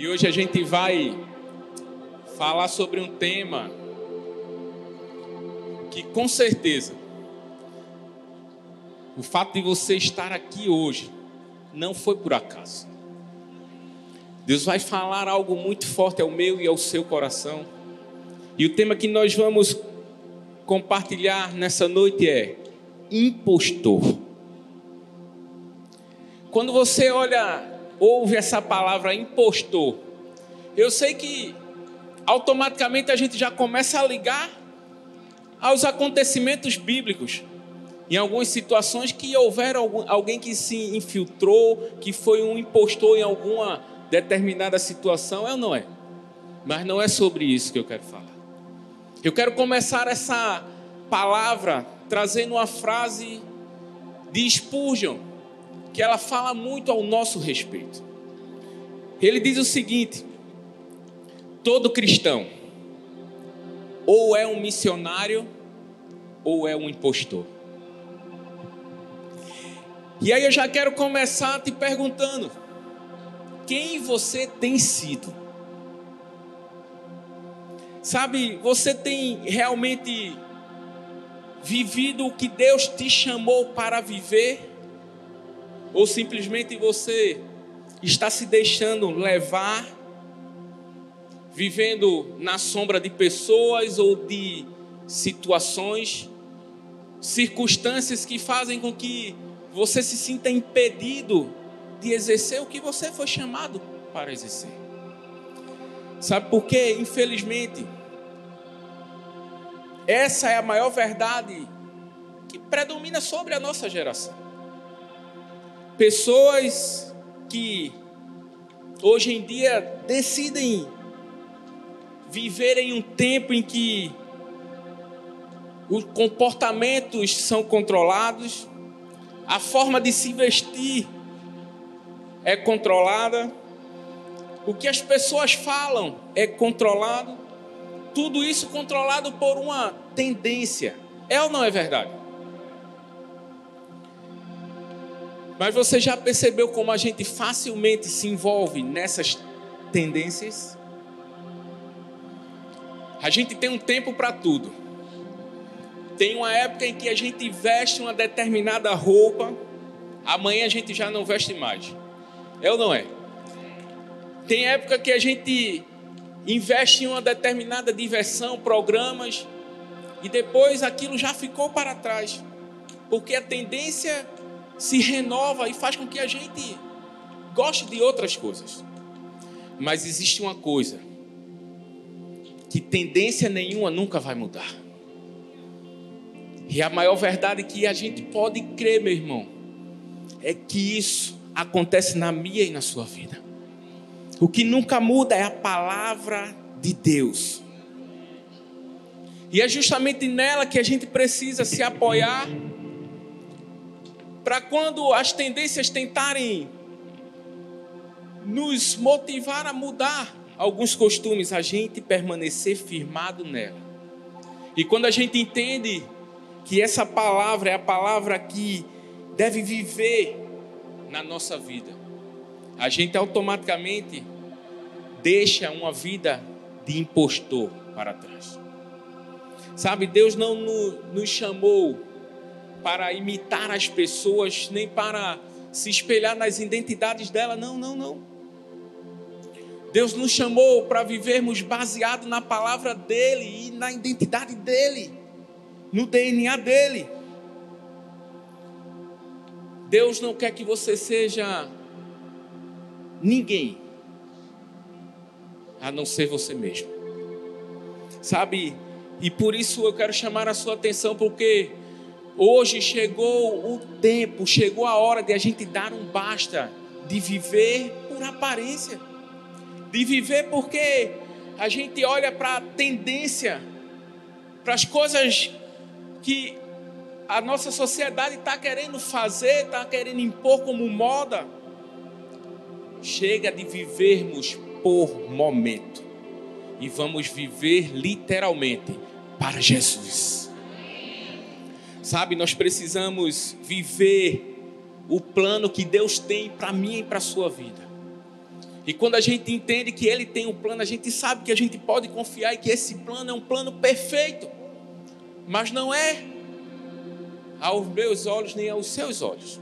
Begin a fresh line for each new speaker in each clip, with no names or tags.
E hoje a gente vai falar sobre um tema que com certeza o fato de você estar aqui hoje não foi por acaso. Deus vai falar algo muito forte ao meu e ao seu coração. E o tema que nós vamos compartilhar nessa noite é impostor. Quando você olha, ouve essa palavra impostor, eu sei que automaticamente a gente já começa a ligar aos acontecimentos bíblicos. Em algumas situações que houver alguém que se infiltrou, que foi um impostor em alguma determinada situação, é ou não é? Mas não é sobre isso que eu quero falar. Eu quero começar essa palavra trazendo uma frase de Spurgeon, que ela fala muito ao nosso respeito. Ele diz o seguinte: todo cristão ou é um missionário ou é um impostor. E aí eu já quero começar te perguntando: quem você tem sido? Sabe, você tem realmente vivido o que Deus te chamou para viver? Ou simplesmente você está se deixando levar, vivendo na sombra de pessoas ou de situações, circunstâncias que fazem com que você se sinta impedido de exercer o que você foi chamado para exercer? Sabe por quê? Infelizmente, essa é a maior verdade que predomina sobre a nossa geração. Pessoas que hoje em dia decidem viver em um tempo em que os comportamentos são controlados, a forma de se vestir é controlada, o que as pessoas falam é controlado, tudo isso controlado por uma tendência. É ou não é verdade? Mas você já percebeu como a gente facilmente se envolve nessas tendências? A gente tem um tempo para tudo. Tem uma época em que a gente veste uma determinada roupa, amanhã a gente já não veste mais. É ou não é? Tem época que a gente investe em uma determinada diversão, programas, e depois aquilo já ficou para trás. Porque a tendência se renova e faz com que a gente goste de outras coisas. Mas existe uma coisa que tendência nenhuma nunca vai mudar. E a maior verdade que a gente pode crer, meu irmão, é que isso acontece na minha e na sua vida. O que nunca muda é a palavra de Deus. E é justamente nela que a gente precisa se apoiar para quando as tendências tentarem nos motivar a mudar alguns costumes, a gente permanecer firmado nela. E quando a gente entende que essa palavra é a palavra que deve viver na nossa vida, a gente automaticamente deixa uma vida de impostor para trás. Sabe, Deus não nos chamou para imitar as pessoas, nem para se espelhar nas identidades dela, não, não, não. Deus nos chamou para vivermos baseado na palavra dele e na identidade dele, no DNA dele. Deus não quer que você seja ninguém a não ser você mesmo. Sabe? E por isso eu quero chamar a sua atenção porque hoje chegou o tempo, chegou a hora de a gente dar um basta de viver por aparência. De viver porque a gente olha para a tendência, para as coisas que a nossa sociedade está querendo fazer, está querendo impor como moda. Chega de vivermos por momento e vamos viver literalmente para Jesus. Sabe, nós precisamos viver o plano que Deus tem para mim e para a sua vida. E quando a gente entende que Ele tem um plano, a gente sabe que a gente pode confiar e que esse plano é um plano perfeito. Mas não é aos meus olhos nem aos seus olhos.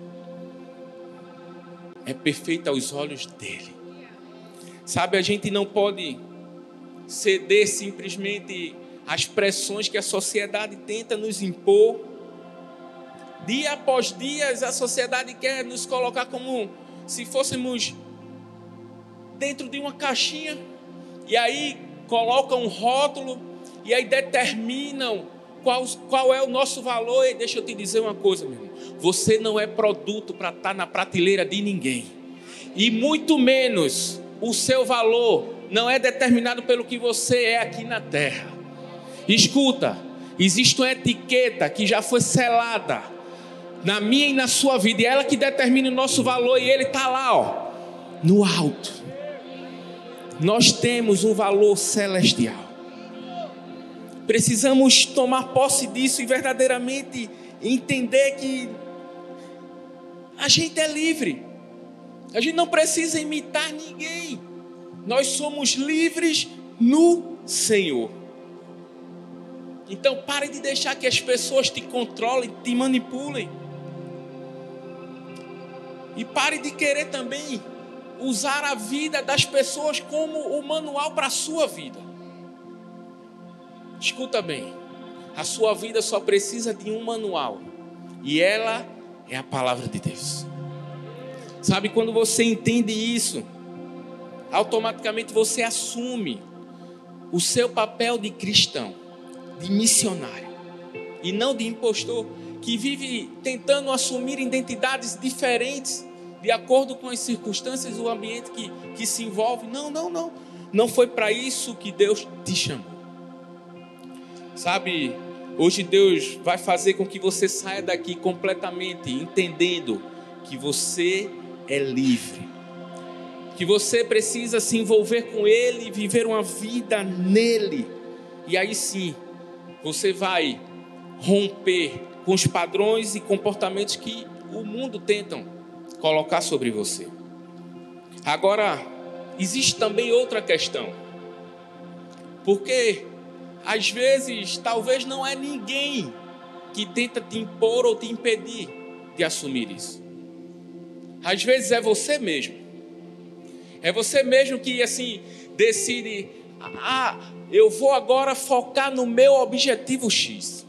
É perfeito aos olhos dele. Sabe, a gente não pode ceder simplesmente às pressões que a sociedade tenta nos impor. Dia após dia, a sociedade quer nos colocar como se fôssemos dentro de uma caixinha. E aí colocam um rótulo e aí determinam qual, qual é o nosso valor. E deixa eu te dizer uma coisa, meu irmão. Você não é produto para estar tá na prateleira de ninguém. E muito menos o seu valor não é determinado pelo que você é aqui na terra. Escuta, existe uma etiqueta que já foi selada na minha e na sua vida, e é ela que determina o nosso valor, e ele está lá, ó, no alto. Nós temos um valor celestial. Precisamos tomar posse disso e verdadeiramente entender que a gente é livre. A gente não precisa imitar ninguém. Nós somos livres no Senhor. Então pare de deixar que as pessoas te controlem, te manipulem. E pare de querer também usar a vida das pessoas como o manual para a sua vida. Escuta bem, a sua vida só precisa de um manual, e ela é a palavra de Deus. Sabe, quando você entende isso, automaticamente você assume o seu papel de cristão, de missionário, e não de impostor, que vive tentando assumir identidades diferentes de acordo com as circunstâncias o ambiente que, que se envolve. Não, não, não. Não foi para isso que Deus te chamou. Sabe, hoje Deus vai fazer com que você saia daqui completamente entendendo que você é livre. Que você precisa se envolver com Ele e viver uma vida nele. E aí sim, você vai romper com os padrões e comportamentos que o mundo tentam colocar sobre você. Agora, existe também outra questão. Porque às vezes, talvez não é ninguém que tenta te impor ou te impedir de assumir isso. Às vezes é você mesmo. É você mesmo que assim decide, ah, eu vou agora focar no meu objetivo X.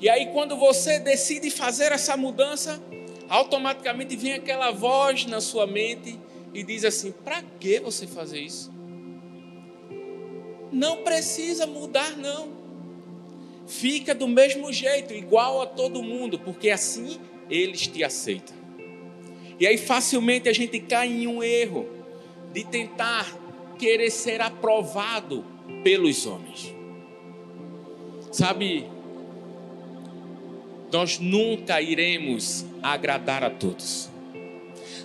E aí quando você decide fazer essa mudança, automaticamente vem aquela voz na sua mente e diz assim: "Para que você fazer isso?" Não precisa mudar, não. Fica do mesmo jeito, igual a todo mundo, porque assim eles te aceitam. E aí facilmente a gente cai em um erro de tentar querer ser aprovado pelos homens. Sabe, nós nunca iremos agradar a todos.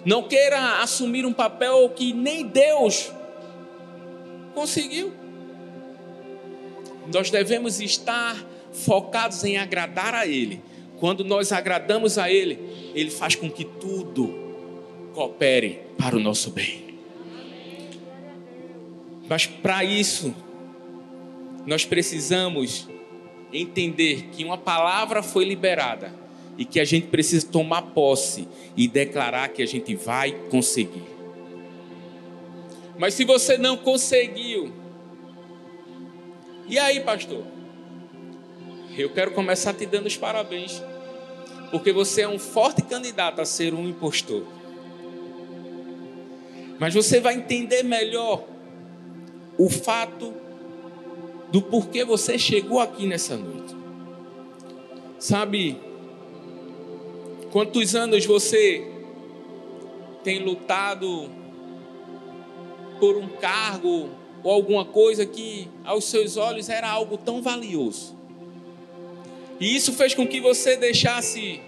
Não queira assumir um papel que nem Deus conseguiu. Nós devemos estar focados em agradar a Ele. Quando nós agradamos a Ele, Ele faz com que tudo coopere para o nosso bem. Mas para isso, nós precisamos entender que uma palavra foi liberada e que a gente precisa tomar posse e declarar que a gente vai conseguir. Mas se você não conseguiu, e aí, pastor? Eu quero começar te dando os parabéns, porque você é um forte candidato a ser um impostor. Mas você vai entender melhor o fato do porquê você chegou aqui nessa noite. Sabe, quantos anos você tem lutado por um cargo ou alguma coisa que aos seus olhos era algo tão valioso. E isso fez com que você deixasse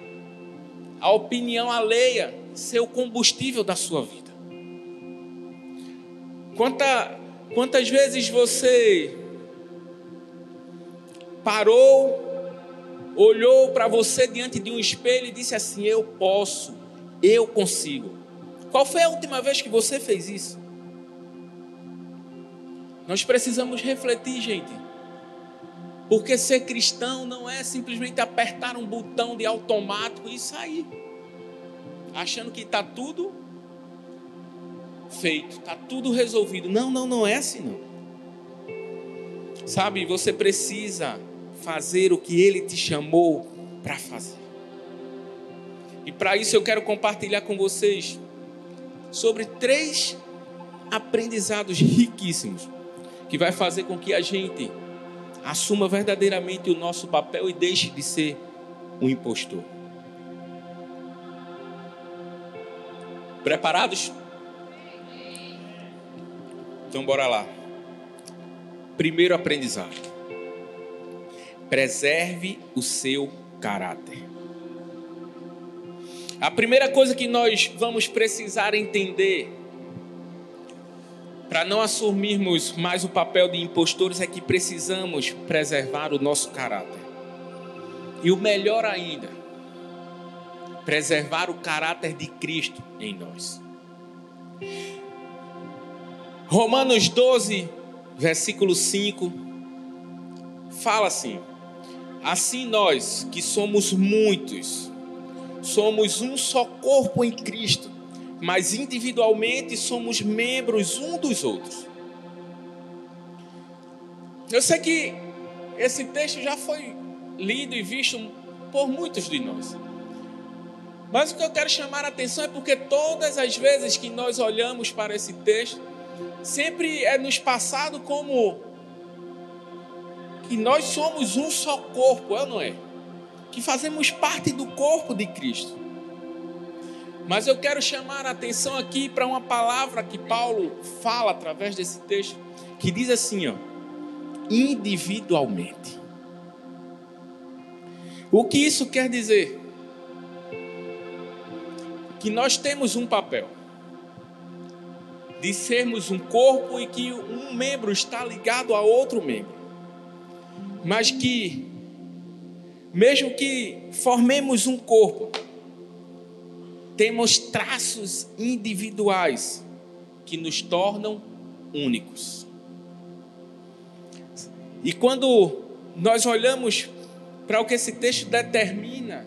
a opinião alheia ser o combustível da sua vida. Quanta, quantas vezes você parou, olhou para você diante de um espelho e disse assim: Eu posso, eu consigo. Qual foi a última vez que você fez isso? Nós precisamos refletir, gente. Porque ser cristão não é simplesmente apertar um botão de automático e sair, achando que está tudo feito, está tudo resolvido. Não, não, não é assim não. Sabe, você precisa fazer o que Ele te chamou para fazer. E para isso eu quero compartilhar com vocês sobre três aprendizados riquíssimos que vai fazer com que a gente assuma verdadeiramente o nosso papel e deixe de ser um impostor. Preparados? Então bora lá. Primeiro aprendizado. Preserve o seu caráter. A primeira coisa que nós vamos precisar entender para não assumirmos mais o papel de impostores é que precisamos preservar o nosso caráter. E o melhor ainda, preservar o caráter de Cristo em nós. Romanos 12, versículo 5, fala assim: Assim nós, que somos muitos, somos um só corpo em Cristo, mas individualmente somos membros um dos outros. Eu sei que esse texto já foi lido e visto por muitos de nós. Mas o que eu quero chamar a atenção é porque todas as vezes que nós olhamos para esse texto, sempre é nos passado como que nós somos um só corpo, é ou não é? que fazemos parte do corpo de Cristo. Mas eu quero chamar a atenção aqui para uma palavra que Paulo fala através desse texto, que diz assim, ó, individualmente. O que isso quer dizer? Que nós temos um papel de sermos um corpo e que um membro está ligado a outro membro, mas que mesmo que formemos um corpo, temos traços individuais que nos tornam únicos. E quando nós olhamos para o que esse texto determina,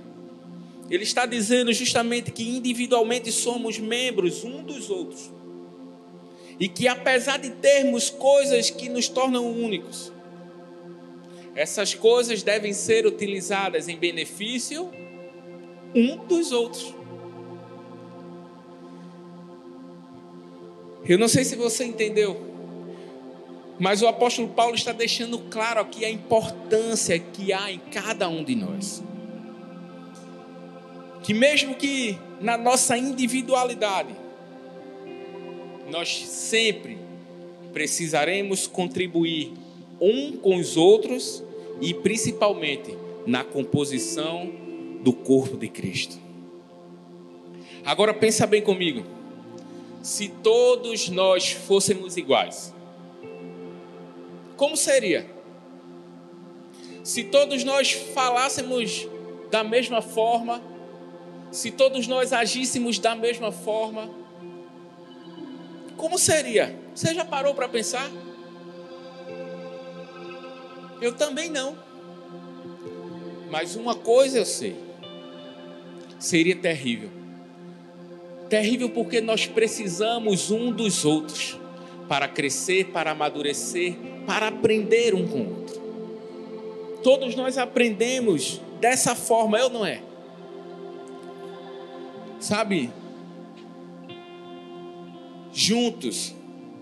ele está dizendo justamente que individualmente somos membros um dos outros. E que apesar de termos coisas que nos tornam únicos, essas coisas devem ser utilizadas em benefício um dos outros. Eu não sei se você entendeu, mas o apóstolo Paulo está deixando claro aqui a importância que há em cada um de nós. Que mesmo que na nossa individualidade, nós sempre precisaremos contribuir um com os outros e principalmente na composição do corpo de Cristo. Agora pensa bem comigo. Se todos nós fôssemos iguais, como seria? Se todos nós falássemos da mesma forma, se todos nós agíssemos da mesma forma, como seria? Você já parou para pensar? Eu também não. Mas uma coisa eu sei: seria terrível. Terrível porque nós precisamos um dos outros para crescer, para amadurecer, para aprender um com o outro. Todos nós aprendemos dessa forma, eu não é? Sabe? Juntos,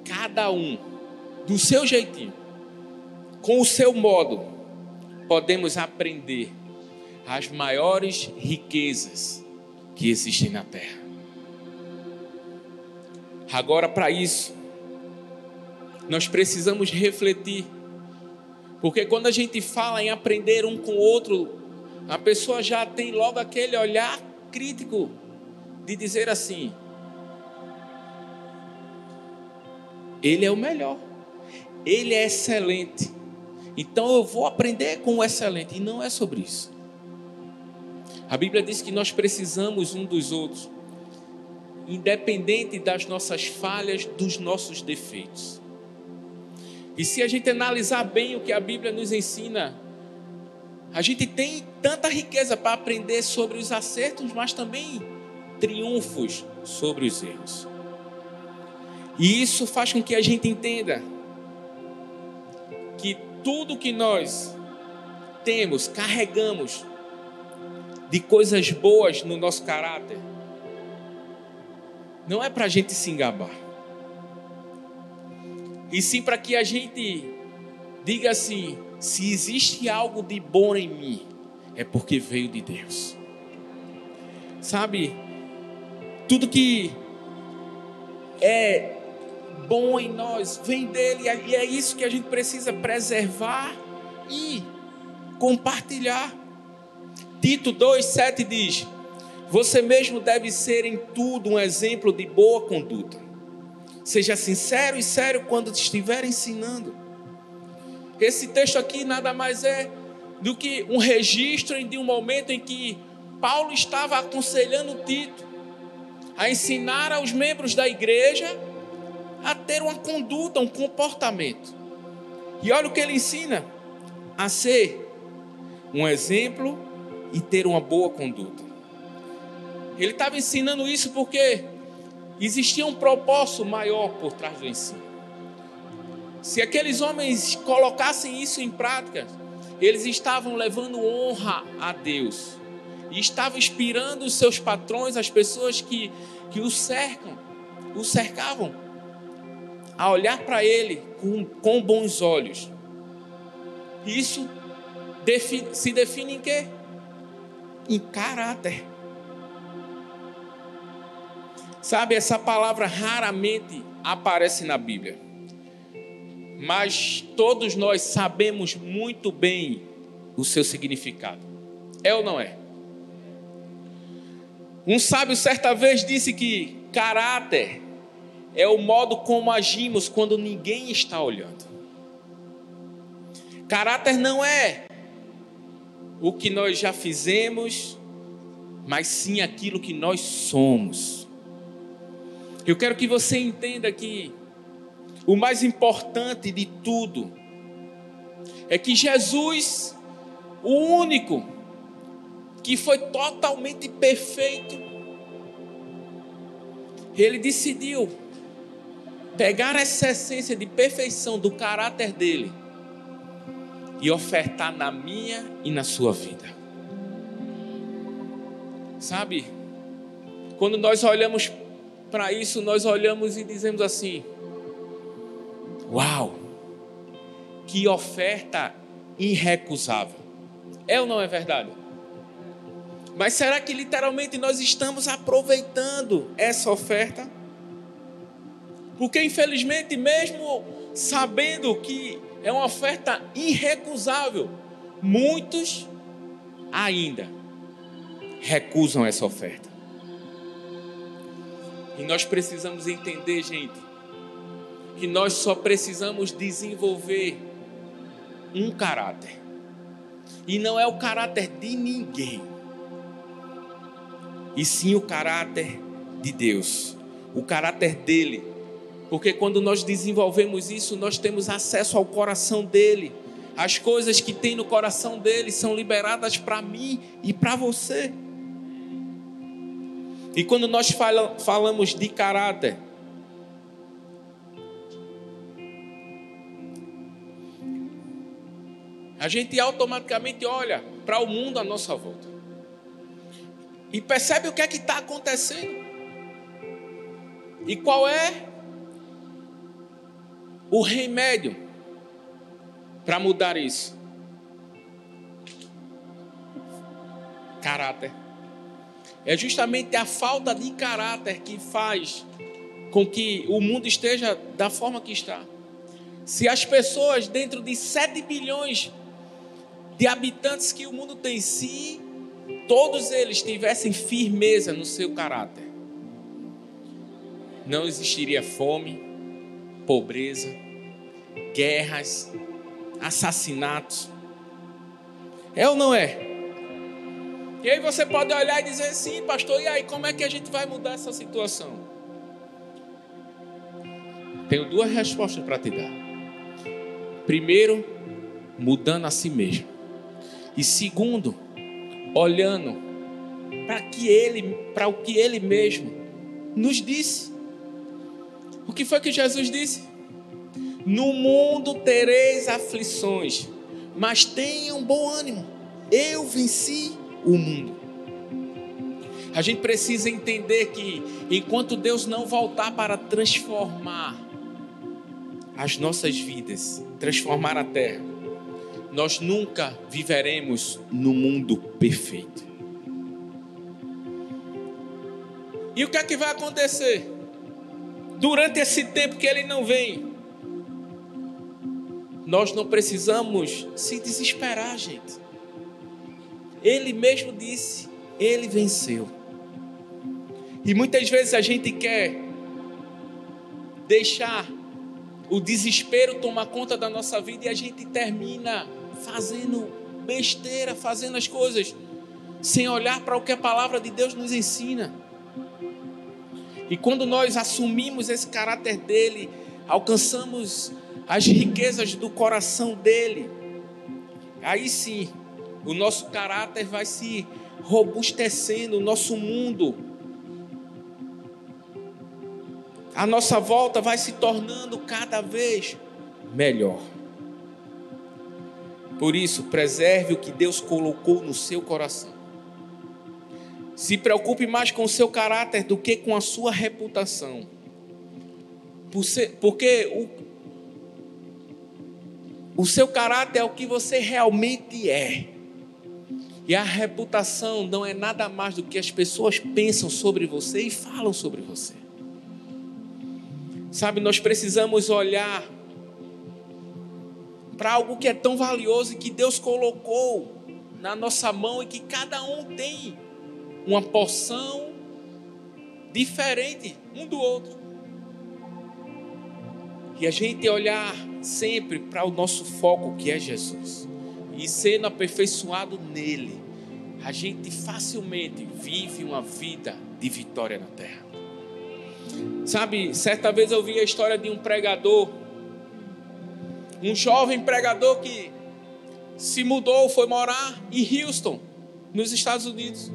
cada um do seu jeitinho com o seu modo, podemos aprender as maiores riquezas que existem na terra. Agora, para isso, nós precisamos refletir, porque quando a gente fala em aprender um com o outro, a pessoa já tem logo aquele olhar crítico de dizer assim: ele é o melhor, ele é excelente. Então eu vou aprender com o excelente. E não é sobre isso. A Bíblia diz que nós precisamos um dos outros, independente das nossas falhas, dos nossos defeitos. E se a gente analisar bem o que a Bíblia nos ensina, a gente tem tanta riqueza para aprender sobre os acertos, mas também triunfos sobre os erros. E isso faz com que a gente entenda que tudo que nós temos, carregamos de coisas boas no nosso caráter, não é para a gente se engabar, e sim para que a gente diga assim: se existe algo de bom em mim, é porque veio de Deus. Sabe, tudo que é bom em nós vem dele, e é isso que a gente precisa preservar e compartilhar. Tito 2,7 diz: Você mesmo deve ser em tudo um exemplo de boa conduta. Seja sincero e sério quando estiver ensinando. Esse texto aqui nada mais é do que um registro de um momento em que Paulo estava aconselhando Tito a ensinar aos membros da igreja a ter uma conduta, um comportamento. E olha o que ele ensina: a ser um exemplo e ter uma boa conduta. Ele estava ensinando isso porque existia um propósito maior por trás do ensino. Se aqueles homens colocassem isso em prática, eles estavam levando honra a Deus e estavam inspirando os seus patrões, as pessoas que, que o cercam, o cercavam, a olhar para ele com, com bons olhos. Isso define, se define em quê? Em caráter. Sabe, essa palavra raramente aparece na Bíblia. Mas todos nós sabemos muito bem o seu significado. É ou não é? Um sábio certa vez disse que caráter é o modo como agimos quando ninguém está olhando. Caráter não é o que nós já fizemos, mas sim aquilo que nós somos. Eu quero que você entenda que o mais importante de tudo é que Jesus, o único que foi totalmente perfeito, ele decidiu pegar essa essência de perfeição do caráter dele e ofertar na minha e na sua vida. Sabe? Quando nós olhamos para isso, nós olhamos e dizemos assim: Uau! Que oferta irrecusável. É ou não é verdade? Mas será que literalmente nós estamos aproveitando essa oferta? Porque infelizmente, mesmo sabendo que é uma oferta irrecusável, muitos ainda recusam essa oferta. E nós precisamos entender, gente, que nós só precisamos desenvolver um caráter. E não é o caráter de ninguém, e sim o caráter de Deus, o caráter dele porque quando nós desenvolvemos isso, nós temos acesso ao coração dele. As coisas que tem no coração dele são liberadas para mim e para você. E quando nós fala, falamos de caráter, a gente automaticamente olha para o mundo à nossa volta e percebe o que é que está acontecendo. E qual é o remédio para mudar isso? Caráter. É justamente a falta de caráter que faz com que o mundo esteja da forma que está. Se as pessoas, dentro de 7 bilhões de habitantes que o mundo tem, se todos eles tivessem firmeza no seu caráter, não existiria fome, pobreza, guerras, assassinatos. É ou não é? E aí você pode olhar e dizer, sim, pastor, e aí como é que a gente vai mudar essa situação? Tenho duas respostas para te dar. Primeiro, mudando a si mesmo. E segundo, olhando para que ele, para o que ele mesmo nos disse. O que foi que Jesus disse? No mundo tereis aflições, mas tenham bom ânimo. Eu venci o mundo. A gente precisa entender que enquanto Deus não voltar para transformar as nossas vidas, transformar a terra, nós nunca viveremos no mundo perfeito. E o que é que vai acontecer? Durante esse tempo que ele não vem, nós não precisamos se desesperar, gente. Ele mesmo disse: Ele venceu. E muitas vezes a gente quer deixar o desespero tomar conta da nossa vida e a gente termina fazendo besteira, fazendo as coisas sem olhar para o que a palavra de Deus nos ensina. E quando nós assumimos esse caráter dele, alcançamos as riquezas do coração dele, aí sim, o nosso caráter vai se robustecendo, o nosso mundo, a nossa volta vai se tornando cada vez melhor. Por isso, preserve o que Deus colocou no seu coração. Se preocupe mais com o seu caráter do que com a sua reputação. Porque o, seu caráter é o que você realmente é. E a reputação não é nada mais do que as pessoas pensam sobre você e falam sobre você. Sabe, nós precisamos olhar para algo que é tão valioso e que Deus colocou na nossa mão e que cada um tem uma porção diferente um do outro. E a gente olhar sempre para o nosso foco que é Jesus e sendo aperfeiçoado nele, a gente facilmente vive uma vida de vitória na terra. Sabe, certa vez eu vi a história de um pregador, um jovem pregador que se mudou, foi morar em Houston, nos Estados Unidos.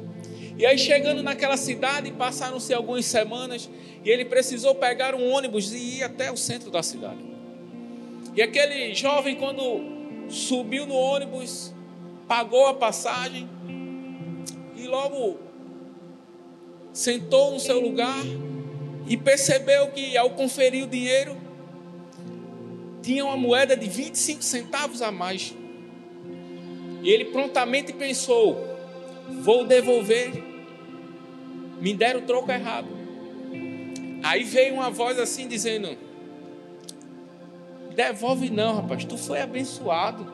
E aí, chegando naquela cidade, passaram-se algumas semanas e ele precisou pegar um ônibus e ir até o centro da cidade. E aquele jovem, quando subiu no ônibus, pagou a passagem e logo sentou no seu lugar e percebeu que ao conferir o dinheiro, tinha uma moeda de 25 centavos a mais. E ele prontamente pensou: vou devolver me deram o troco errado. Aí veio uma voz assim dizendo: Devolve não, rapaz, tu foi abençoado.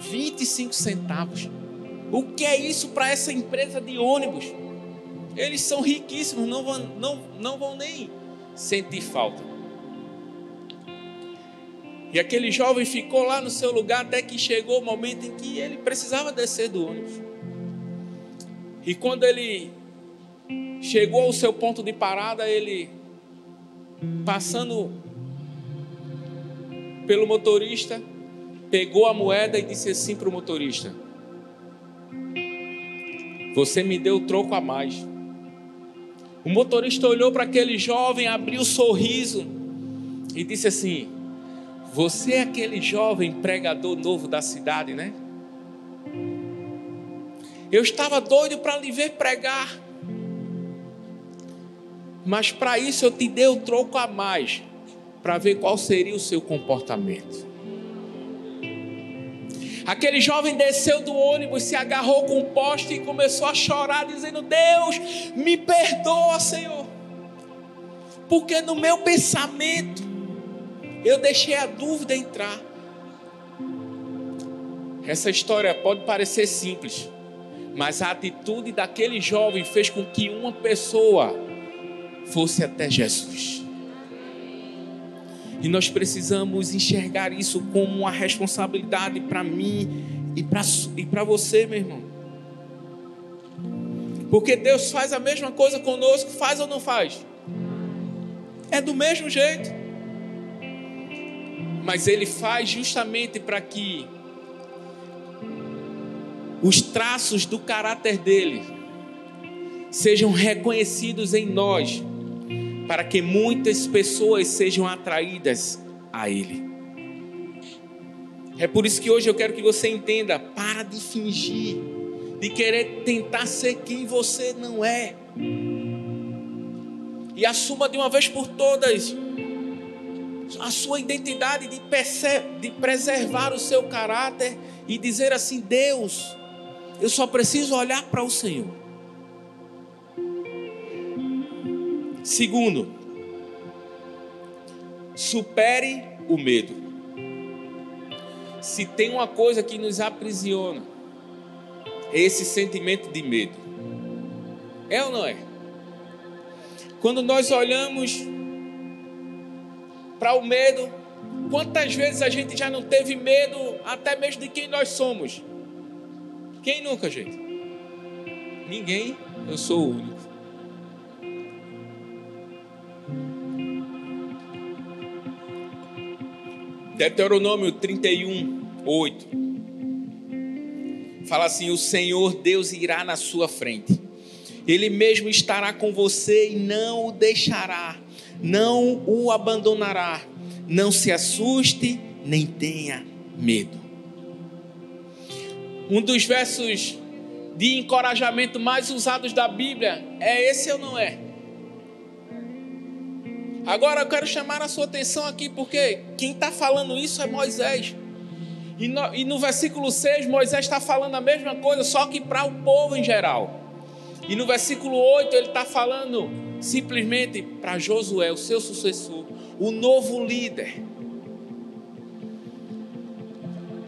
25 centavos. O que é isso para essa empresa de ônibus? Eles são riquíssimos, não vão, não, não vão nem sentir falta. E aquele jovem ficou lá no seu lugar até que chegou o momento em que ele precisava descer do ônibus. E quando ele Chegou ao seu ponto de parada, ele passando pelo motorista, pegou a moeda e disse assim para o motorista: Você me deu troco a mais. O motorista olhou para aquele jovem, abriu um sorriso e disse assim: Você é aquele jovem pregador novo da cidade, né? Eu estava doido para lhe ver pregar. Mas para isso eu te dei o troco a mais, para ver qual seria o seu comportamento. Aquele jovem desceu do ônibus, se agarrou com o poste e começou a chorar, dizendo: Deus, me perdoa, Senhor, porque no meu pensamento eu deixei a dúvida entrar. Essa história pode parecer simples, mas a atitude daquele jovem fez com que uma pessoa fosse até Jesus. E nós precisamos enxergar isso como uma responsabilidade para mim e para e você, meu irmão. Porque Deus faz a mesma coisa conosco, faz ou não faz? É do mesmo jeito. mas ele faz justamente para que os traços do caráter dele sejam reconhecidos em nós, para que muitas pessoas sejam atraídas a ele. É por isso que hoje eu quero que você entenda: para de fingir, de querer tentar ser quem você não é. E assuma de uma vez por todas a sua identidade, de, de preservar o seu caráter e dizer assim: Deus, eu só preciso olhar para o Senhor. Segundo, supere o medo se tem uma coisa que nos aprisiona, é esse sentimento de medo. É ou não é? Quando nós olhamos para o medo, quantas vezes a gente já não teve medo até mesmo de quem nós somos? Quem nunca, gente? Ninguém, eu sou o único. Deuteronômio 31, 8. Fala assim: O Senhor Deus irá na sua frente, Ele mesmo estará com você e não o deixará, não o abandonará. Não se assuste, nem tenha medo. Um dos versos de encorajamento mais usados da Bíblia é esse ou não é? Agora eu quero chamar a sua atenção aqui, porque quem está falando isso é Moisés. E no, e no versículo 6, Moisés está falando a mesma coisa, só que para o povo em geral. E no versículo 8, ele está falando simplesmente para Josué, o seu sucessor, o novo líder.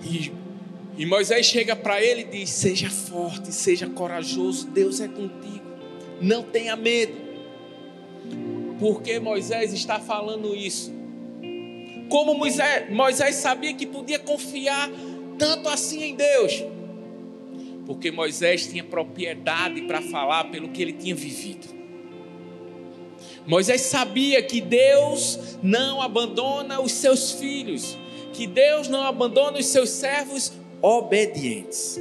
E, e Moisés chega para ele e diz: Seja forte, seja corajoso, Deus é contigo, não tenha medo. Por que Moisés está falando isso? Como Moisés, Moisés sabia que podia confiar tanto assim em Deus? Porque Moisés tinha propriedade para falar pelo que ele tinha vivido. Moisés sabia que Deus não abandona os seus filhos, que Deus não abandona os seus servos obedientes.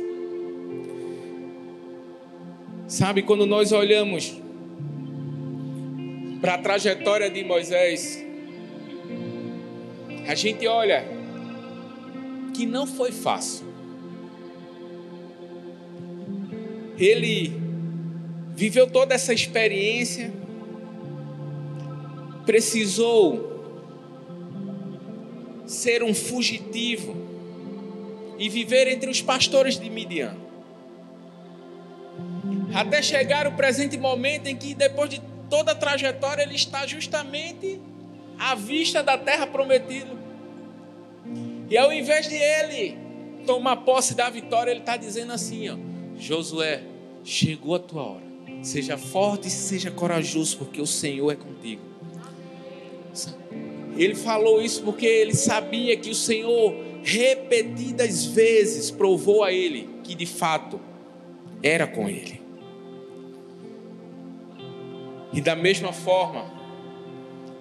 Sabe, quando nós olhamos para a trajetória de Moisés, a gente olha que não foi fácil. Ele viveu toda essa experiência, precisou ser um fugitivo e viver entre os pastores de Midian. Até chegar o presente momento em que, depois de toda a trajetória ele está justamente à vista da terra prometida. E ao invés de ele tomar posse da vitória, ele está dizendo assim: ó, Josué, chegou a tua hora. Seja forte e seja corajoso, porque o Senhor é contigo. Ele falou isso porque ele sabia que o Senhor repetidas vezes provou a ele que de fato era com ele. E da mesma forma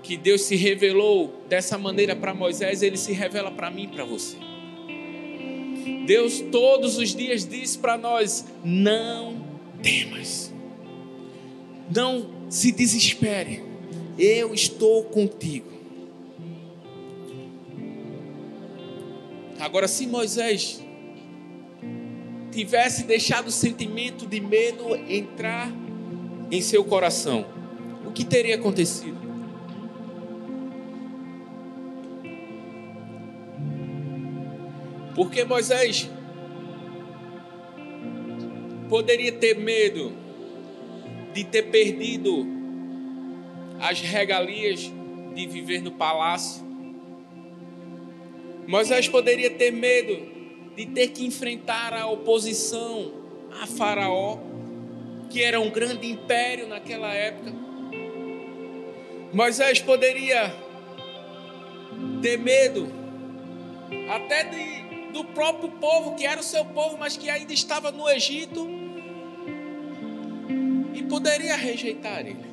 que Deus se revelou dessa maneira para Moisés, ele se revela para mim e para você. Deus todos os dias diz para nós: não temas, não se desespere, eu estou contigo. Agora, se Moisés tivesse deixado o sentimento de medo entrar em seu coração, que teria acontecido? Porque Moisés poderia ter medo de ter perdido as regalias de viver no palácio. Moisés poderia ter medo de ter que enfrentar a oposição a Faraó, que era um grande império naquela época. Moisés poderia ter medo até de, do próprio povo, que era o seu povo, mas que ainda estava no Egito, e poderia rejeitar ele.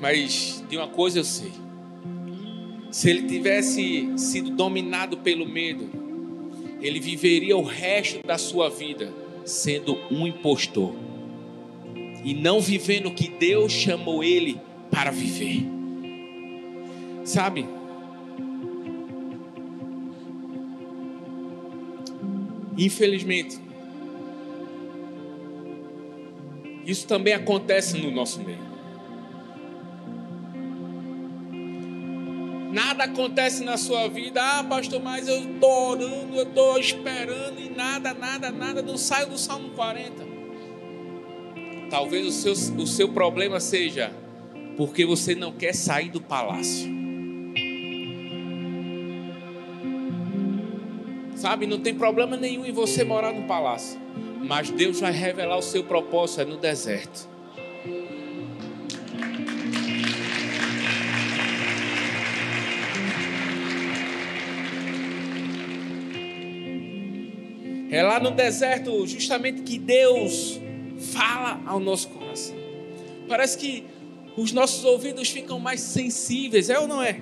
Mas de uma coisa eu sei: Se ele tivesse sido dominado pelo medo, ele viveria o resto da sua vida sendo um impostor e não vivendo o que Deus chamou ele para viver. Sabe? Infelizmente, isso também acontece no nosso meio. Nada acontece na sua vida, ah, pastor, mas eu estou orando, eu estou esperando e nada, nada, nada, não saio do Salmo 40. Talvez o seu, o seu problema seja porque você não quer sair do palácio. Sabe, não tem problema nenhum em você morar no palácio, mas Deus vai revelar o seu propósito é no deserto. É lá no deserto, justamente que Deus fala ao nosso coração. Parece que os nossos ouvidos ficam mais sensíveis, é ou não é?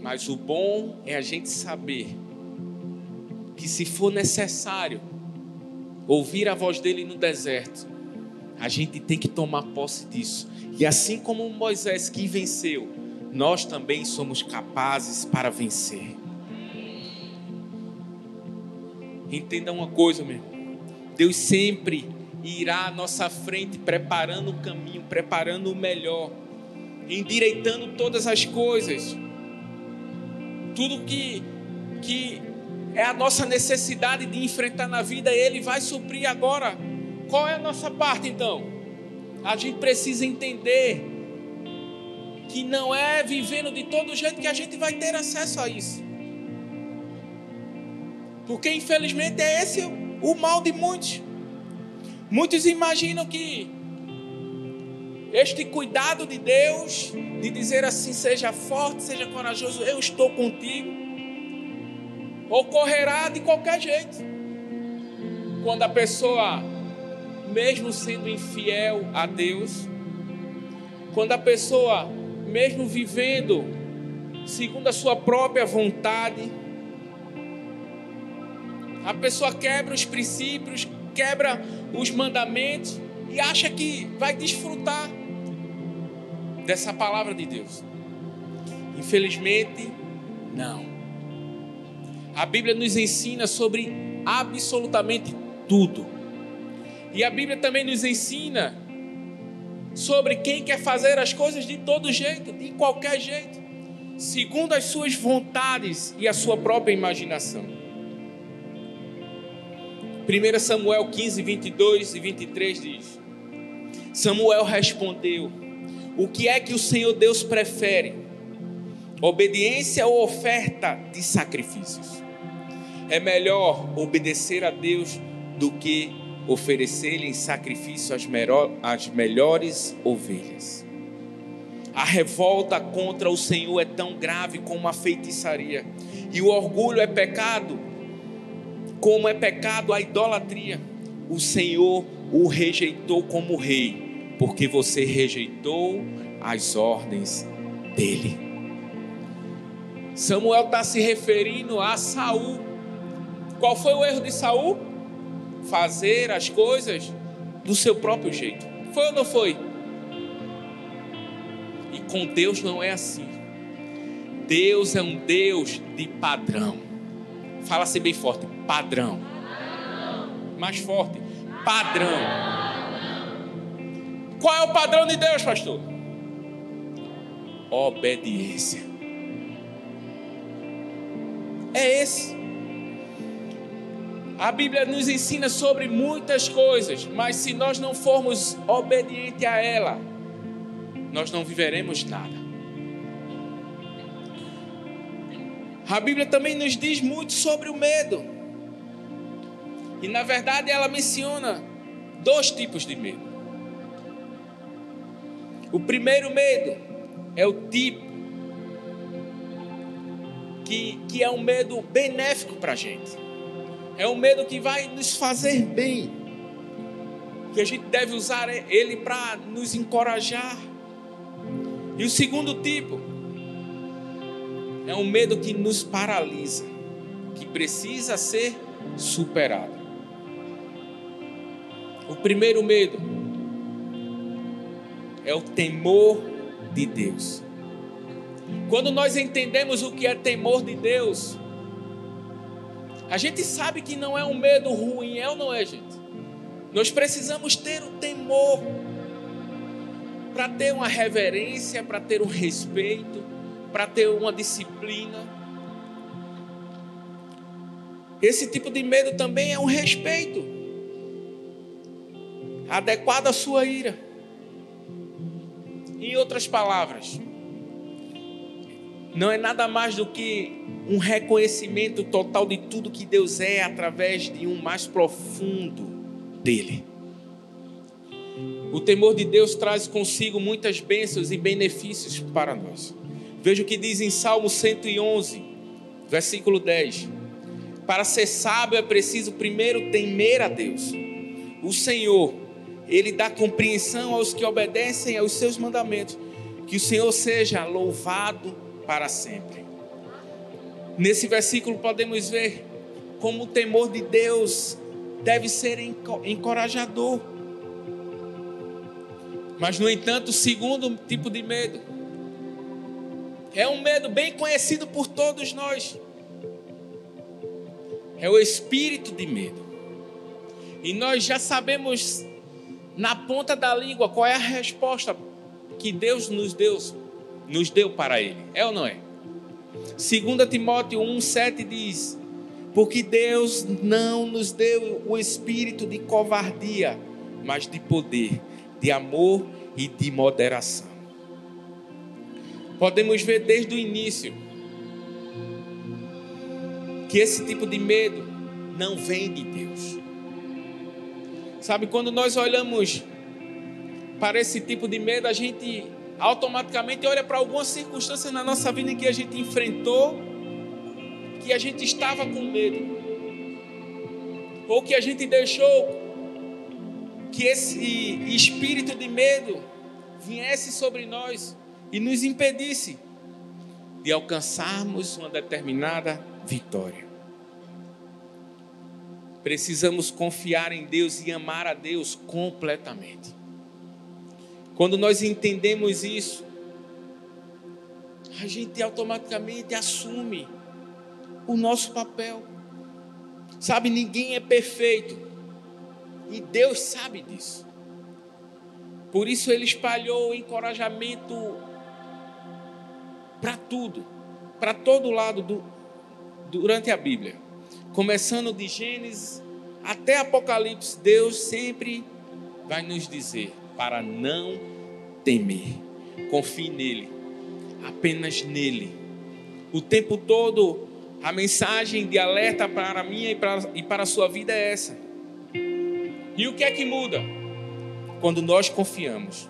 Mas o bom é a gente saber que se for necessário ouvir a voz dele no deserto, a gente tem que tomar posse disso. E assim como Moisés que venceu, nós também somos capazes para vencer. Entenda uma coisa, meu irmão. Deus sempre irá à nossa frente, preparando o caminho, preparando o melhor, endireitando todas as coisas. Tudo que, que é a nossa necessidade de enfrentar na vida, Ele vai suprir agora. Qual é a nossa parte então? A gente precisa entender que não é vivendo de todo jeito que a gente vai ter acesso a isso. Porque infelizmente é esse o mal de muitos. Muitos imaginam que este cuidado de Deus, de dizer assim, seja forte, seja corajoso, eu estou contigo, ocorrerá de qualquer jeito. Quando a pessoa, mesmo sendo infiel a Deus, quando a pessoa, mesmo vivendo segundo a sua própria vontade, a pessoa quebra os princípios, quebra os mandamentos e acha que vai desfrutar dessa palavra de Deus. Infelizmente, não. A Bíblia nos ensina sobre absolutamente tudo. E a Bíblia também nos ensina sobre quem quer fazer as coisas de todo jeito, de qualquer jeito, segundo as suas vontades e a sua própria imaginação. 1 Samuel 15, 22 e 23 diz: Samuel respondeu: O que é que o Senhor Deus prefere? Obediência ou oferta de sacrifícios? É melhor obedecer a Deus do que oferecer-lhe em sacrifício as, as melhores ovelhas. A revolta contra o Senhor é tão grave como a feitiçaria, e o orgulho é pecado como é pecado a idolatria. O Senhor o rejeitou como rei, porque você rejeitou as ordens dele. Samuel está se referindo a Saul. Qual foi o erro de Saul? Fazer as coisas do seu próprio jeito. Foi ou não foi? E com Deus não é assim. Deus é um Deus de padrão. Fala assim bem forte: padrão. Mais forte: padrão. Qual é o padrão de Deus, pastor? Obediência. É esse. A Bíblia nos ensina sobre muitas coisas, mas se nós não formos obedientes a ela, nós não viveremos nada. A Bíblia também nos diz muito sobre o medo. E na verdade ela menciona dois tipos de medo. O primeiro medo é o tipo que, que é um medo benéfico para a gente. É um medo que vai nos fazer bem. Que a gente deve usar ele para nos encorajar. E o segundo tipo é um medo que nos paralisa, que precisa ser superado. O primeiro medo é o temor de Deus. Quando nós entendemos o que é temor de Deus, a gente sabe que não é um medo ruim, é ou não é, gente? Nós precisamos ter o temor para ter uma reverência, para ter um respeito, para ter uma disciplina. Esse tipo de medo também é um respeito adequado à sua ira. Em outras palavras, não é nada mais do que um reconhecimento total de tudo que Deus é através de um mais profundo dele. O temor de Deus traz consigo muitas bênçãos e benefícios para nós. Veja o que diz em Salmo 111, versículo 10. Para ser sábio é preciso primeiro temer a Deus. O Senhor, Ele dá compreensão aos que obedecem aos seus mandamentos. Que o Senhor seja louvado para sempre. Nesse versículo podemos ver como o temor de Deus deve ser encorajador. Mas, no entanto, o segundo tipo de medo é um medo bem conhecido por todos nós. É o espírito de medo. E nós já sabemos na ponta da língua qual é a resposta que Deus nos deu nos deu para ele. É ou não é? 2 Timóteo 1,7 diz: Porque Deus não nos deu o espírito de covardia, mas de poder, de amor e de moderação. Podemos ver desde o início que esse tipo de medo não vem de Deus. Sabe, quando nós olhamos para esse tipo de medo, a gente automaticamente olha para algumas circunstâncias na nossa vida em que a gente enfrentou, que a gente estava com medo, ou que a gente deixou que esse espírito de medo viesse sobre nós e nos impedisse de alcançarmos uma determinada vitória. Precisamos confiar em Deus e amar a Deus completamente. Quando nós entendemos isso, a gente automaticamente assume o nosso papel. Sabe, ninguém é perfeito. E Deus sabe disso. Por isso ele espalhou o encorajamento para tudo, para todo lado do, durante a Bíblia. Começando de Gênesis até Apocalipse, Deus sempre vai nos dizer: para não temer. Confie nele, apenas nele. O tempo todo, a mensagem de alerta para a minha e para, e para a sua vida é essa. E o que é que muda? Quando nós confiamos.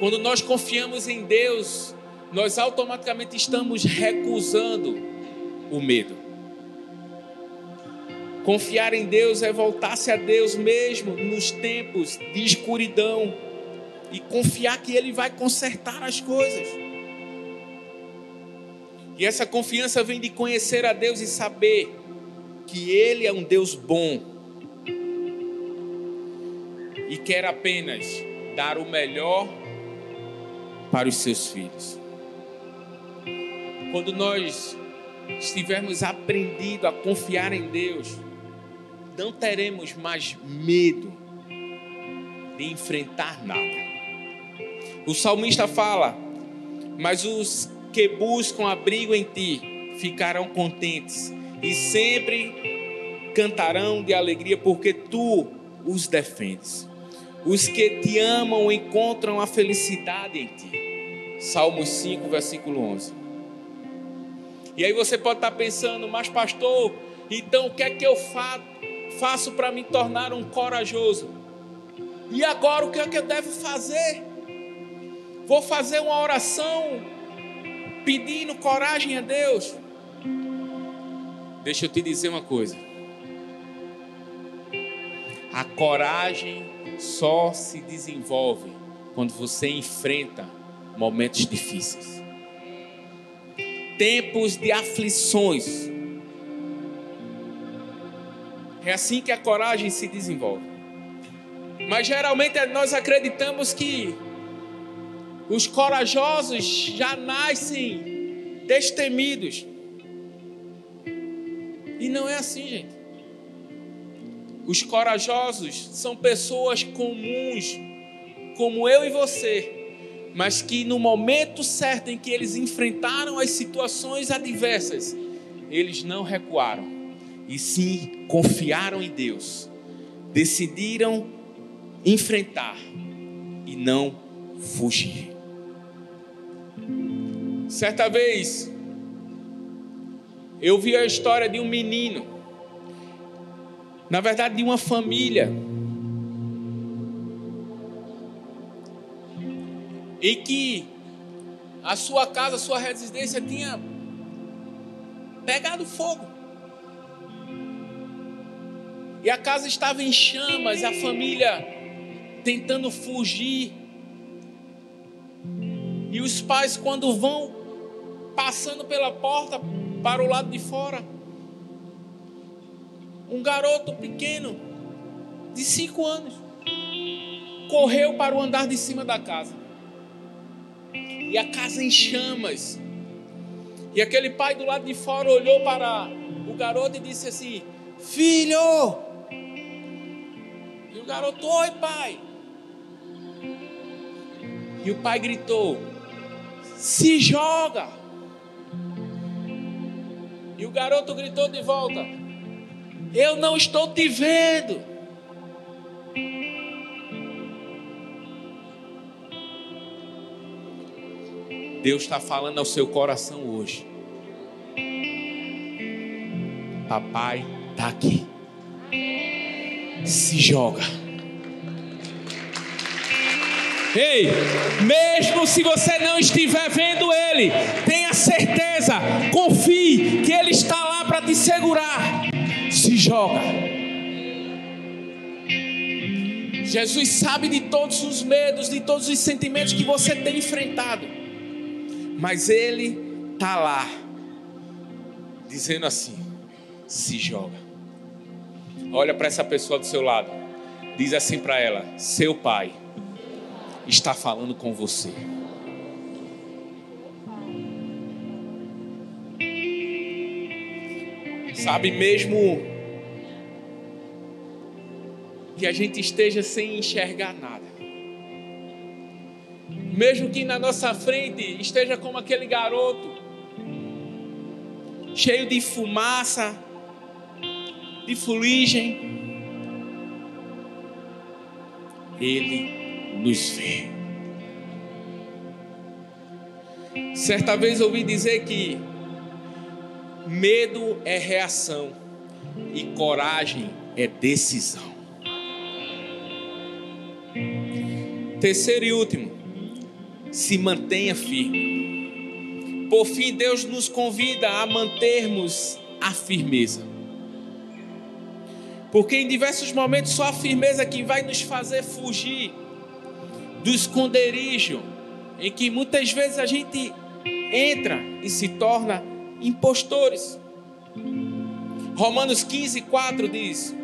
Quando nós confiamos em Deus, nós automaticamente estamos recusando o medo. Confiar em Deus é voltar-se a Deus mesmo nos tempos de escuridão e confiar que Ele vai consertar as coisas. E essa confiança vem de conhecer a Deus e saber que Ele é um Deus bom e quer apenas dar o melhor para os seus filhos. Quando nós estivermos aprendido a confiar em Deus, não teremos mais medo de enfrentar nada. O salmista fala: Mas os que buscam abrigo em ti ficarão contentes e sempre cantarão de alegria, porque tu os defendes. Os que te amam encontram a felicidade em ti. Salmos 5, versículo 11. E aí você pode estar pensando, mas pastor, então o que é que eu faço? Faço para me tornar um corajoso? E agora o que é que eu devo fazer? Vou fazer uma oração pedindo coragem a Deus. Deixa eu te dizer uma coisa. A coragem só se desenvolve quando você enfrenta momentos difíceis, tempos de aflições. É assim que a coragem se desenvolve. Mas geralmente nós acreditamos que os corajosos já nascem destemidos. E não é assim, gente. Os corajosos são pessoas comuns, como eu e você, mas que no momento certo em que eles enfrentaram as situações adversas, eles não recuaram, e sim confiaram em Deus, decidiram enfrentar e não fugir. Certa vez, eu vi a história de um menino na verdade, de uma família. E que a sua casa, a sua residência tinha pegado fogo. E a casa estava em chamas, a família tentando fugir. E os pais, quando vão passando pela porta para o lado de fora, um garoto pequeno, de cinco anos, correu para o andar de cima da casa. E a casa em chamas. E aquele pai do lado de fora olhou para o garoto e disse assim: Filho! Garoto, oi, pai. E o pai gritou: Se joga! E o garoto gritou de volta: eu não estou te vendo. Deus está falando ao seu coração hoje. Papai está aqui. Se joga. Ei, mesmo se você não estiver vendo Ele, tenha certeza, confie que Ele está lá para te segurar se joga. Jesus sabe de todos os medos, de todos os sentimentos que você tem enfrentado, mas Ele está lá, dizendo assim: se joga. Olha para essa pessoa do seu lado, diz assim para ela: seu pai está falando com você. Sabe, mesmo que a gente esteja sem enxergar nada, mesmo que na nossa frente esteja como aquele garoto, cheio de fumaça, de fuligem, Ele nos vê. Certa vez ouvi dizer que Medo é reação e coragem é decisão. Terceiro e último, se mantenha firme. Por fim, Deus nos convida a mantermos a firmeza. Porque em diversos momentos só a firmeza que vai nos fazer fugir do esconderijo em que muitas vezes a gente entra e se torna impostores. Romanos 15, 4 diz: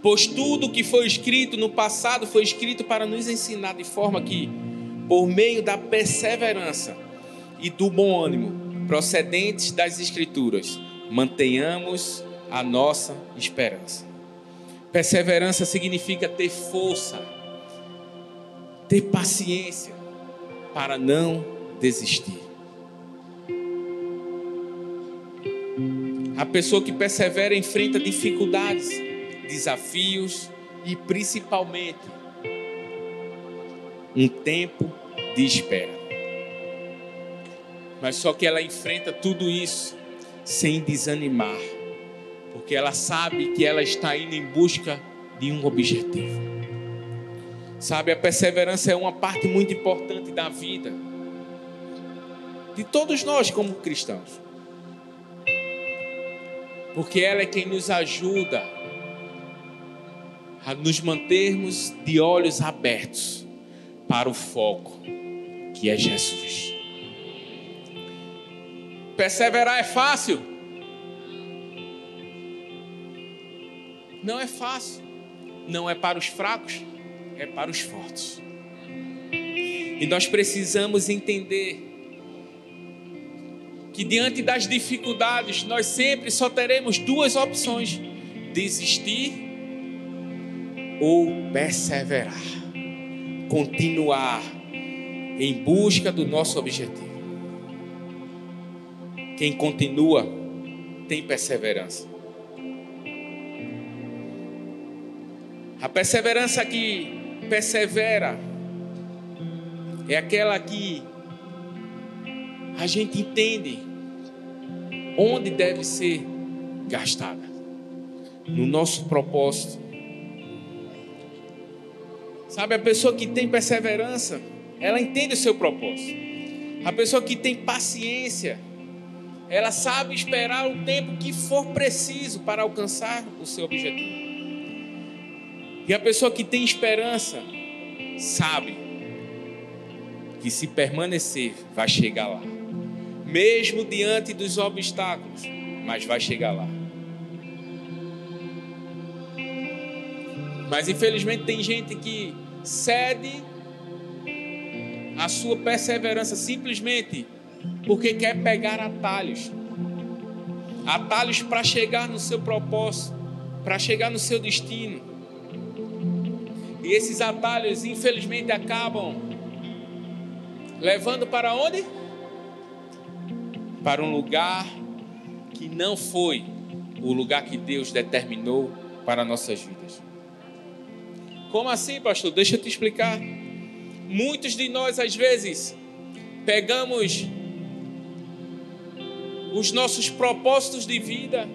Pois tudo que foi escrito no passado foi escrito para nos ensinar de forma que, por meio da perseverança e do bom ânimo procedentes das Escrituras, mantenhamos a nossa esperança. Perseverança significa ter força, ter paciência para não desistir. A pessoa que persevera enfrenta dificuldades, desafios e principalmente um tempo de espera. Mas só que ela enfrenta tudo isso sem desanimar, porque ela sabe que ela está indo em busca de um objetivo. Sabe, a perseverança é uma parte muito importante da vida de todos nós como cristãos porque ela é quem nos ajuda a nos mantermos de olhos abertos para o foco, que é Jesus. Perseverar é fácil? Não é fácil. Não é para os fracos, é para os fortes. E nós precisamos entender que diante das dificuldades nós sempre só teremos duas opções: desistir ou perseverar, continuar em busca do nosso objetivo. Quem continua tem perseverança. A perseverança que persevera é aquela que a gente entende onde deve ser gastada no nosso propósito. Sabe, a pessoa que tem perseverança, ela entende o seu propósito. A pessoa que tem paciência, ela sabe esperar o tempo que for preciso para alcançar o seu objetivo. E a pessoa que tem esperança, sabe que se permanecer, vai chegar lá. Mesmo diante dos obstáculos, mas vai chegar lá. Mas infelizmente tem gente que cede a sua perseverança simplesmente porque quer pegar atalhos. Atalhos para chegar no seu propósito, para chegar no seu destino. E esses atalhos, infelizmente, acabam levando para onde? Para um lugar que não foi o lugar que Deus determinou para nossas vidas. Como assim, pastor? Deixa eu te explicar. Muitos de nós, às vezes, pegamos os nossos propósitos de vida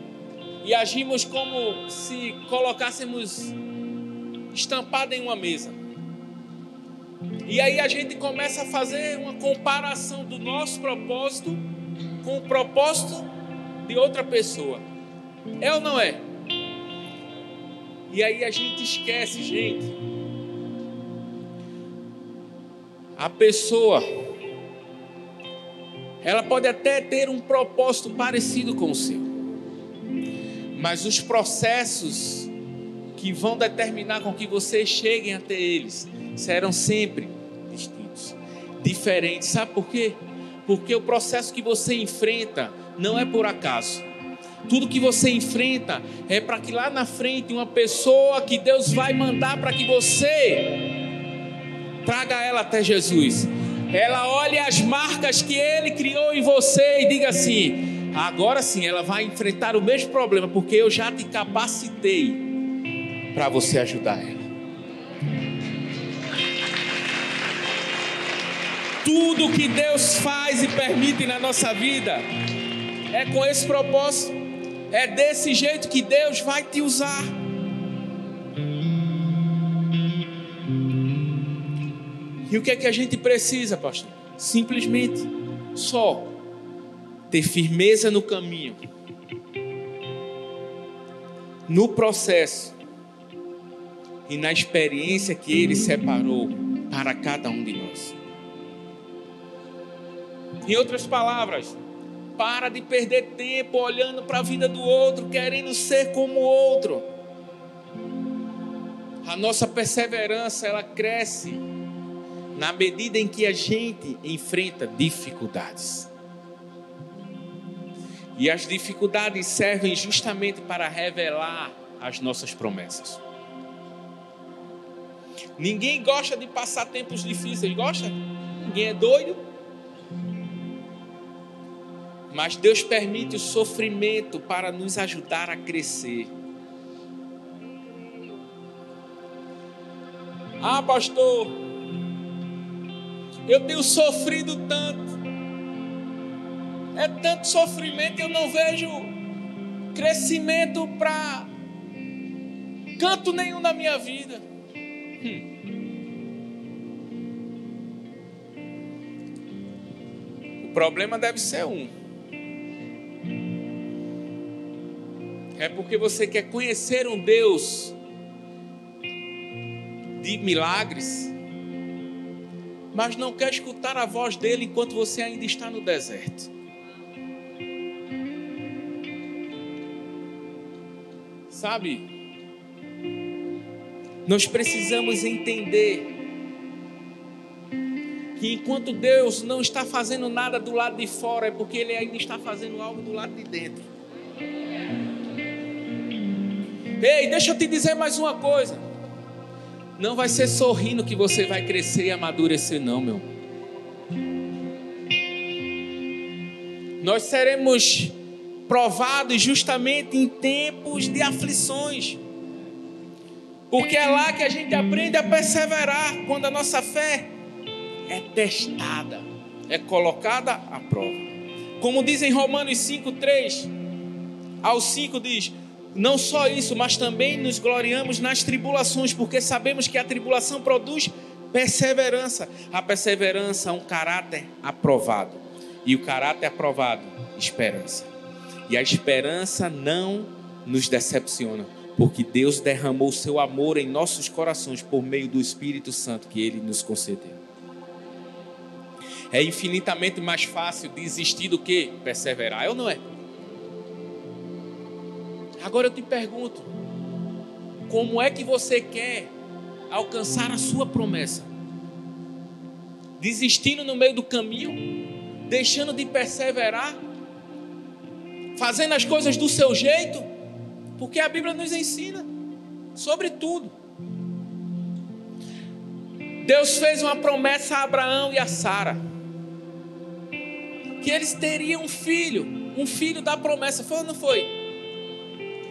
e agimos como se colocássemos estampado em uma mesa. E aí a gente começa a fazer uma comparação do nosso propósito com o propósito de outra pessoa. É ou não é? E aí a gente esquece, gente. A pessoa ela pode até ter um propósito parecido com o seu. Mas os processos que vão determinar com que vocês cheguem até eles serão sempre diferente. Sabe por quê? Porque o processo que você enfrenta não é por acaso. Tudo que você enfrenta é para que lá na frente uma pessoa que Deus vai mandar para que você traga ela até Jesus. Ela olhe as marcas que ele criou em você e diga assim: agora sim ela vai enfrentar o mesmo problema, porque eu já te capacitei para você ajudar ela. Tudo que Deus faz e permite na nossa vida é com esse propósito. É desse jeito que Deus vai te usar. E o que é que a gente precisa, pastor? Simplesmente só ter firmeza no caminho, no processo e na experiência que Ele separou para cada um de nós. Em outras palavras, para de perder tempo olhando para a vida do outro, querendo ser como o outro. A nossa perseverança, ela cresce na medida em que a gente enfrenta dificuldades. E as dificuldades servem justamente para revelar as nossas promessas. Ninguém gosta de passar tempos difíceis, gosta? Ninguém é doido? Mas Deus permite o sofrimento para nos ajudar a crescer. Ah, pastor, eu tenho sofrido tanto. É tanto sofrimento, eu não vejo crescimento para canto nenhum na minha vida. O problema deve ser um. é porque você quer conhecer um Deus de milagres, mas não quer escutar a voz dele enquanto você ainda está no deserto. Sabe? Nós precisamos entender que enquanto Deus não está fazendo nada do lado de fora, é porque Ele ainda está fazendo algo do lado de dentro. Ei, deixa eu te dizer mais uma coisa. Não vai ser sorrindo que você vai crescer e amadurecer, não, meu. Nós seremos provados justamente em tempos de aflições. Porque é lá que a gente aprende a perseverar quando a nossa fé é testada, é colocada à prova. Como diz em Romanos 5, 3 ao 5 diz: Não só isso, mas também nos gloriamos nas tribulações, porque sabemos que a tribulação produz perseverança. A perseverança é um caráter aprovado. E o caráter aprovado, esperança. E a esperança não nos decepciona, porque Deus derramou seu amor em nossos corações por meio do Espírito Santo que ele nos concedeu. É infinitamente mais fácil desistir do que perseverar, ou não é? Agora eu te pergunto: como é que você quer alcançar a sua promessa? Desistindo no meio do caminho? Deixando de perseverar? Fazendo as coisas do seu jeito? Porque a Bíblia nos ensina sobre tudo. Deus fez uma promessa a Abraão e a Sara que eles teriam um filho, um filho da promessa. Foi ou não foi?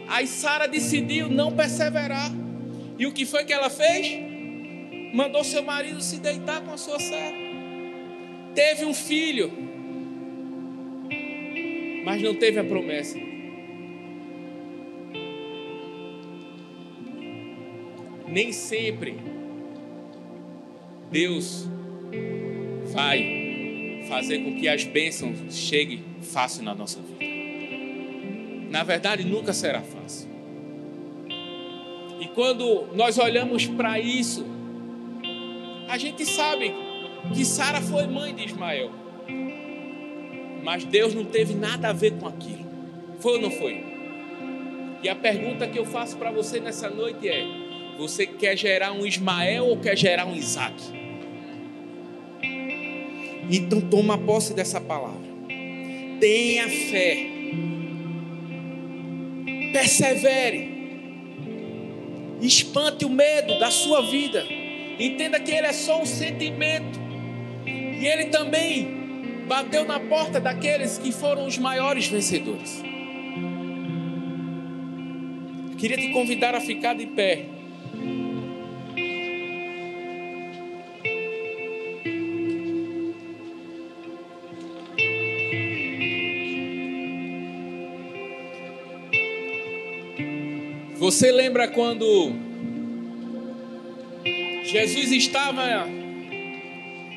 Aí Sara decidiu não perseverar. E o que foi que ela fez? Mandou seu marido se deitar com a sua serva. Teve um filho, mas não teve a promessa. Nem sempre Deus vai fazer com que as bênçãos cheguem fácil na nossa vida. Na verdade, nunca será fácil. E quando nós olhamos para isso, a gente sabe que Sara foi mãe de Ismael. Mas Deus não teve nada a ver com aquilo. Foi ou não foi? E a pergunta que eu faço para você nessa noite é: você quer gerar um Ismael ou quer gerar um Isaac? Então toma posse dessa palavra. Tenha fé. Persevere. Espante o medo da sua vida. Entenda que ele é só um sentimento. E ele também bateu na porta daqueles que foram os maiores vencedores. Queria te convidar a ficar de pé. Você lembra quando Jesus estava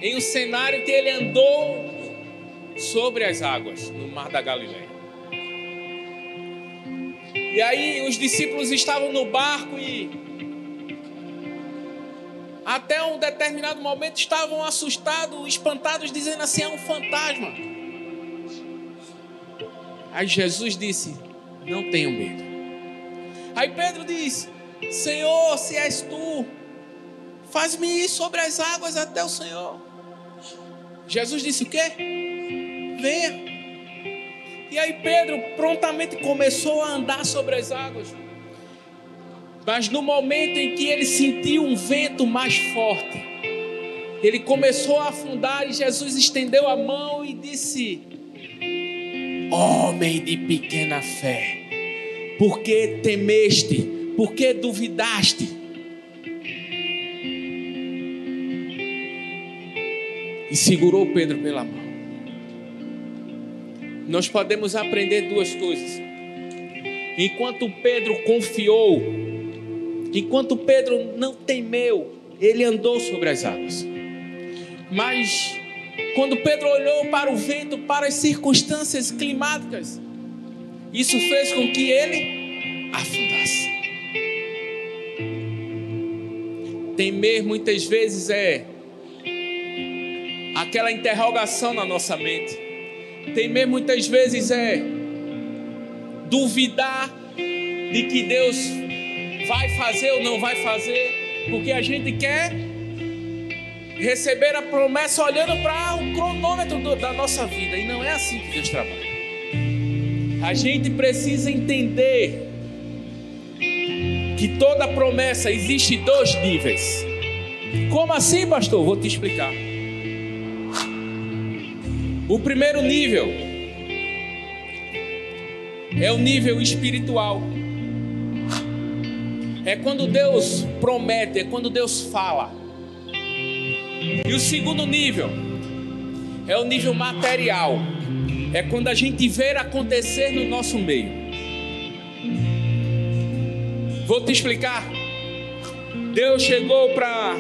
em um cenário que ele andou sobre as águas no mar da Galileia? E aí os discípulos estavam no barco e até um determinado momento estavam assustados, espantados, dizendo assim: é um fantasma. Aí Jesus disse: Não tenham medo. Aí Pedro diz: Senhor, se és tu, faz-me ir sobre as águas até o Senhor. Jesus disse: O quê? Venha. E aí Pedro prontamente começou a andar sobre as águas. Mas no momento em que ele sentiu um vento mais forte, ele começou a afundar e Jesus estendeu a mão e disse: Homem de pequena fé porque temeste, porque duvidaste. E segurou Pedro pela mão. Nós podemos aprender duas coisas. Enquanto Pedro confiou, enquanto Pedro não temeu, ele andou sobre as águas. Mas quando Pedro olhou para o vento, para as circunstâncias climáticas, isso fez com que ele afundasse. Temer muitas vezes é aquela interrogação na nossa mente. Temer muitas vezes é duvidar de que Deus vai fazer ou não vai fazer, porque a gente quer receber a promessa olhando para o cronômetro do, da nossa vida, e não é assim que Deus trabalha. A gente precisa entender que toda promessa existe dois níveis. Como assim, pastor? Vou te explicar. O primeiro nível é o nível espiritual. É quando Deus promete, é quando Deus fala. E o segundo nível é o nível material. É quando a gente vê acontecer no nosso meio. Vou te explicar. Deus chegou para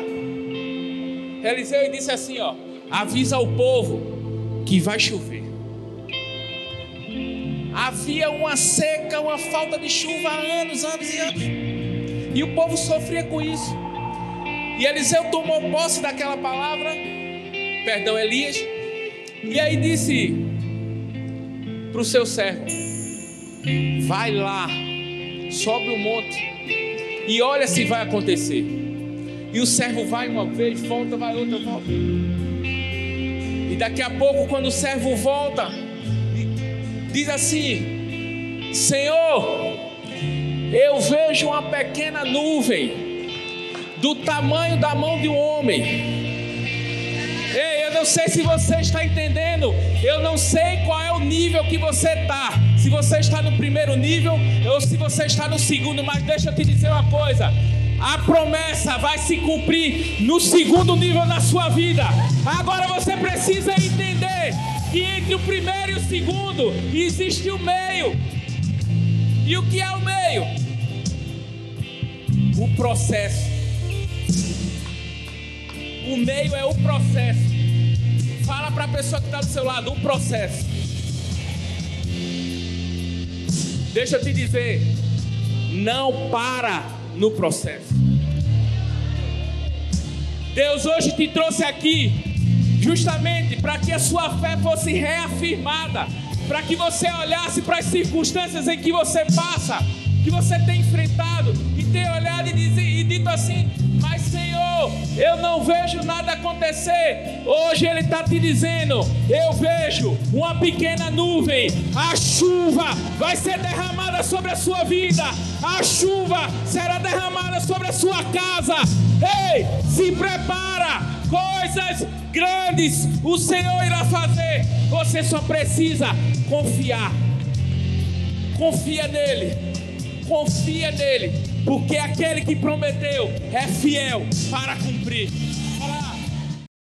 Eliseu e disse assim: ó, avisa o povo que vai chover. Havia uma seca, uma falta de chuva há anos, anos e anos. E o povo sofria com isso. E Eliseu tomou posse daquela palavra, perdão, Elias, e aí disse para o seu servo: Vai lá, sobe o monte e olha se vai acontecer. E o servo vai uma vez, volta, vai outra, volta. E daqui a pouco, quando o servo volta, diz assim: Senhor, eu vejo uma pequena nuvem do tamanho da mão de um homem. Não sei se você está entendendo. Eu não sei qual é o nível que você está. Se você está no primeiro nível ou se você está no segundo, mas deixa eu te dizer uma coisa. A promessa vai se cumprir no segundo nível na sua vida. Agora você precisa entender que entre o primeiro e o segundo existe o meio. E o que é o meio? O processo. O meio é o processo. Fala para a pessoa que está do seu lado, o processo. Deixa eu te dizer, não para no processo. Deus hoje te trouxe aqui justamente para que a sua fé fosse reafirmada, para que você olhasse para as circunstâncias em que você passa, que você tem enfrentado e tenha olhado e, diz, e dito assim: Eu não vejo nada acontecer. Hoje Ele está te dizendo: Eu vejo uma pequena nuvem, a chuva vai ser derramada sobre a sua vida, a chuva será derramada sobre a sua casa. Ei, se prepara, coisas grandes o Senhor irá fazer. Você só precisa confiar. Confia nele confia nele, porque aquele que prometeu é fiel para cumprir.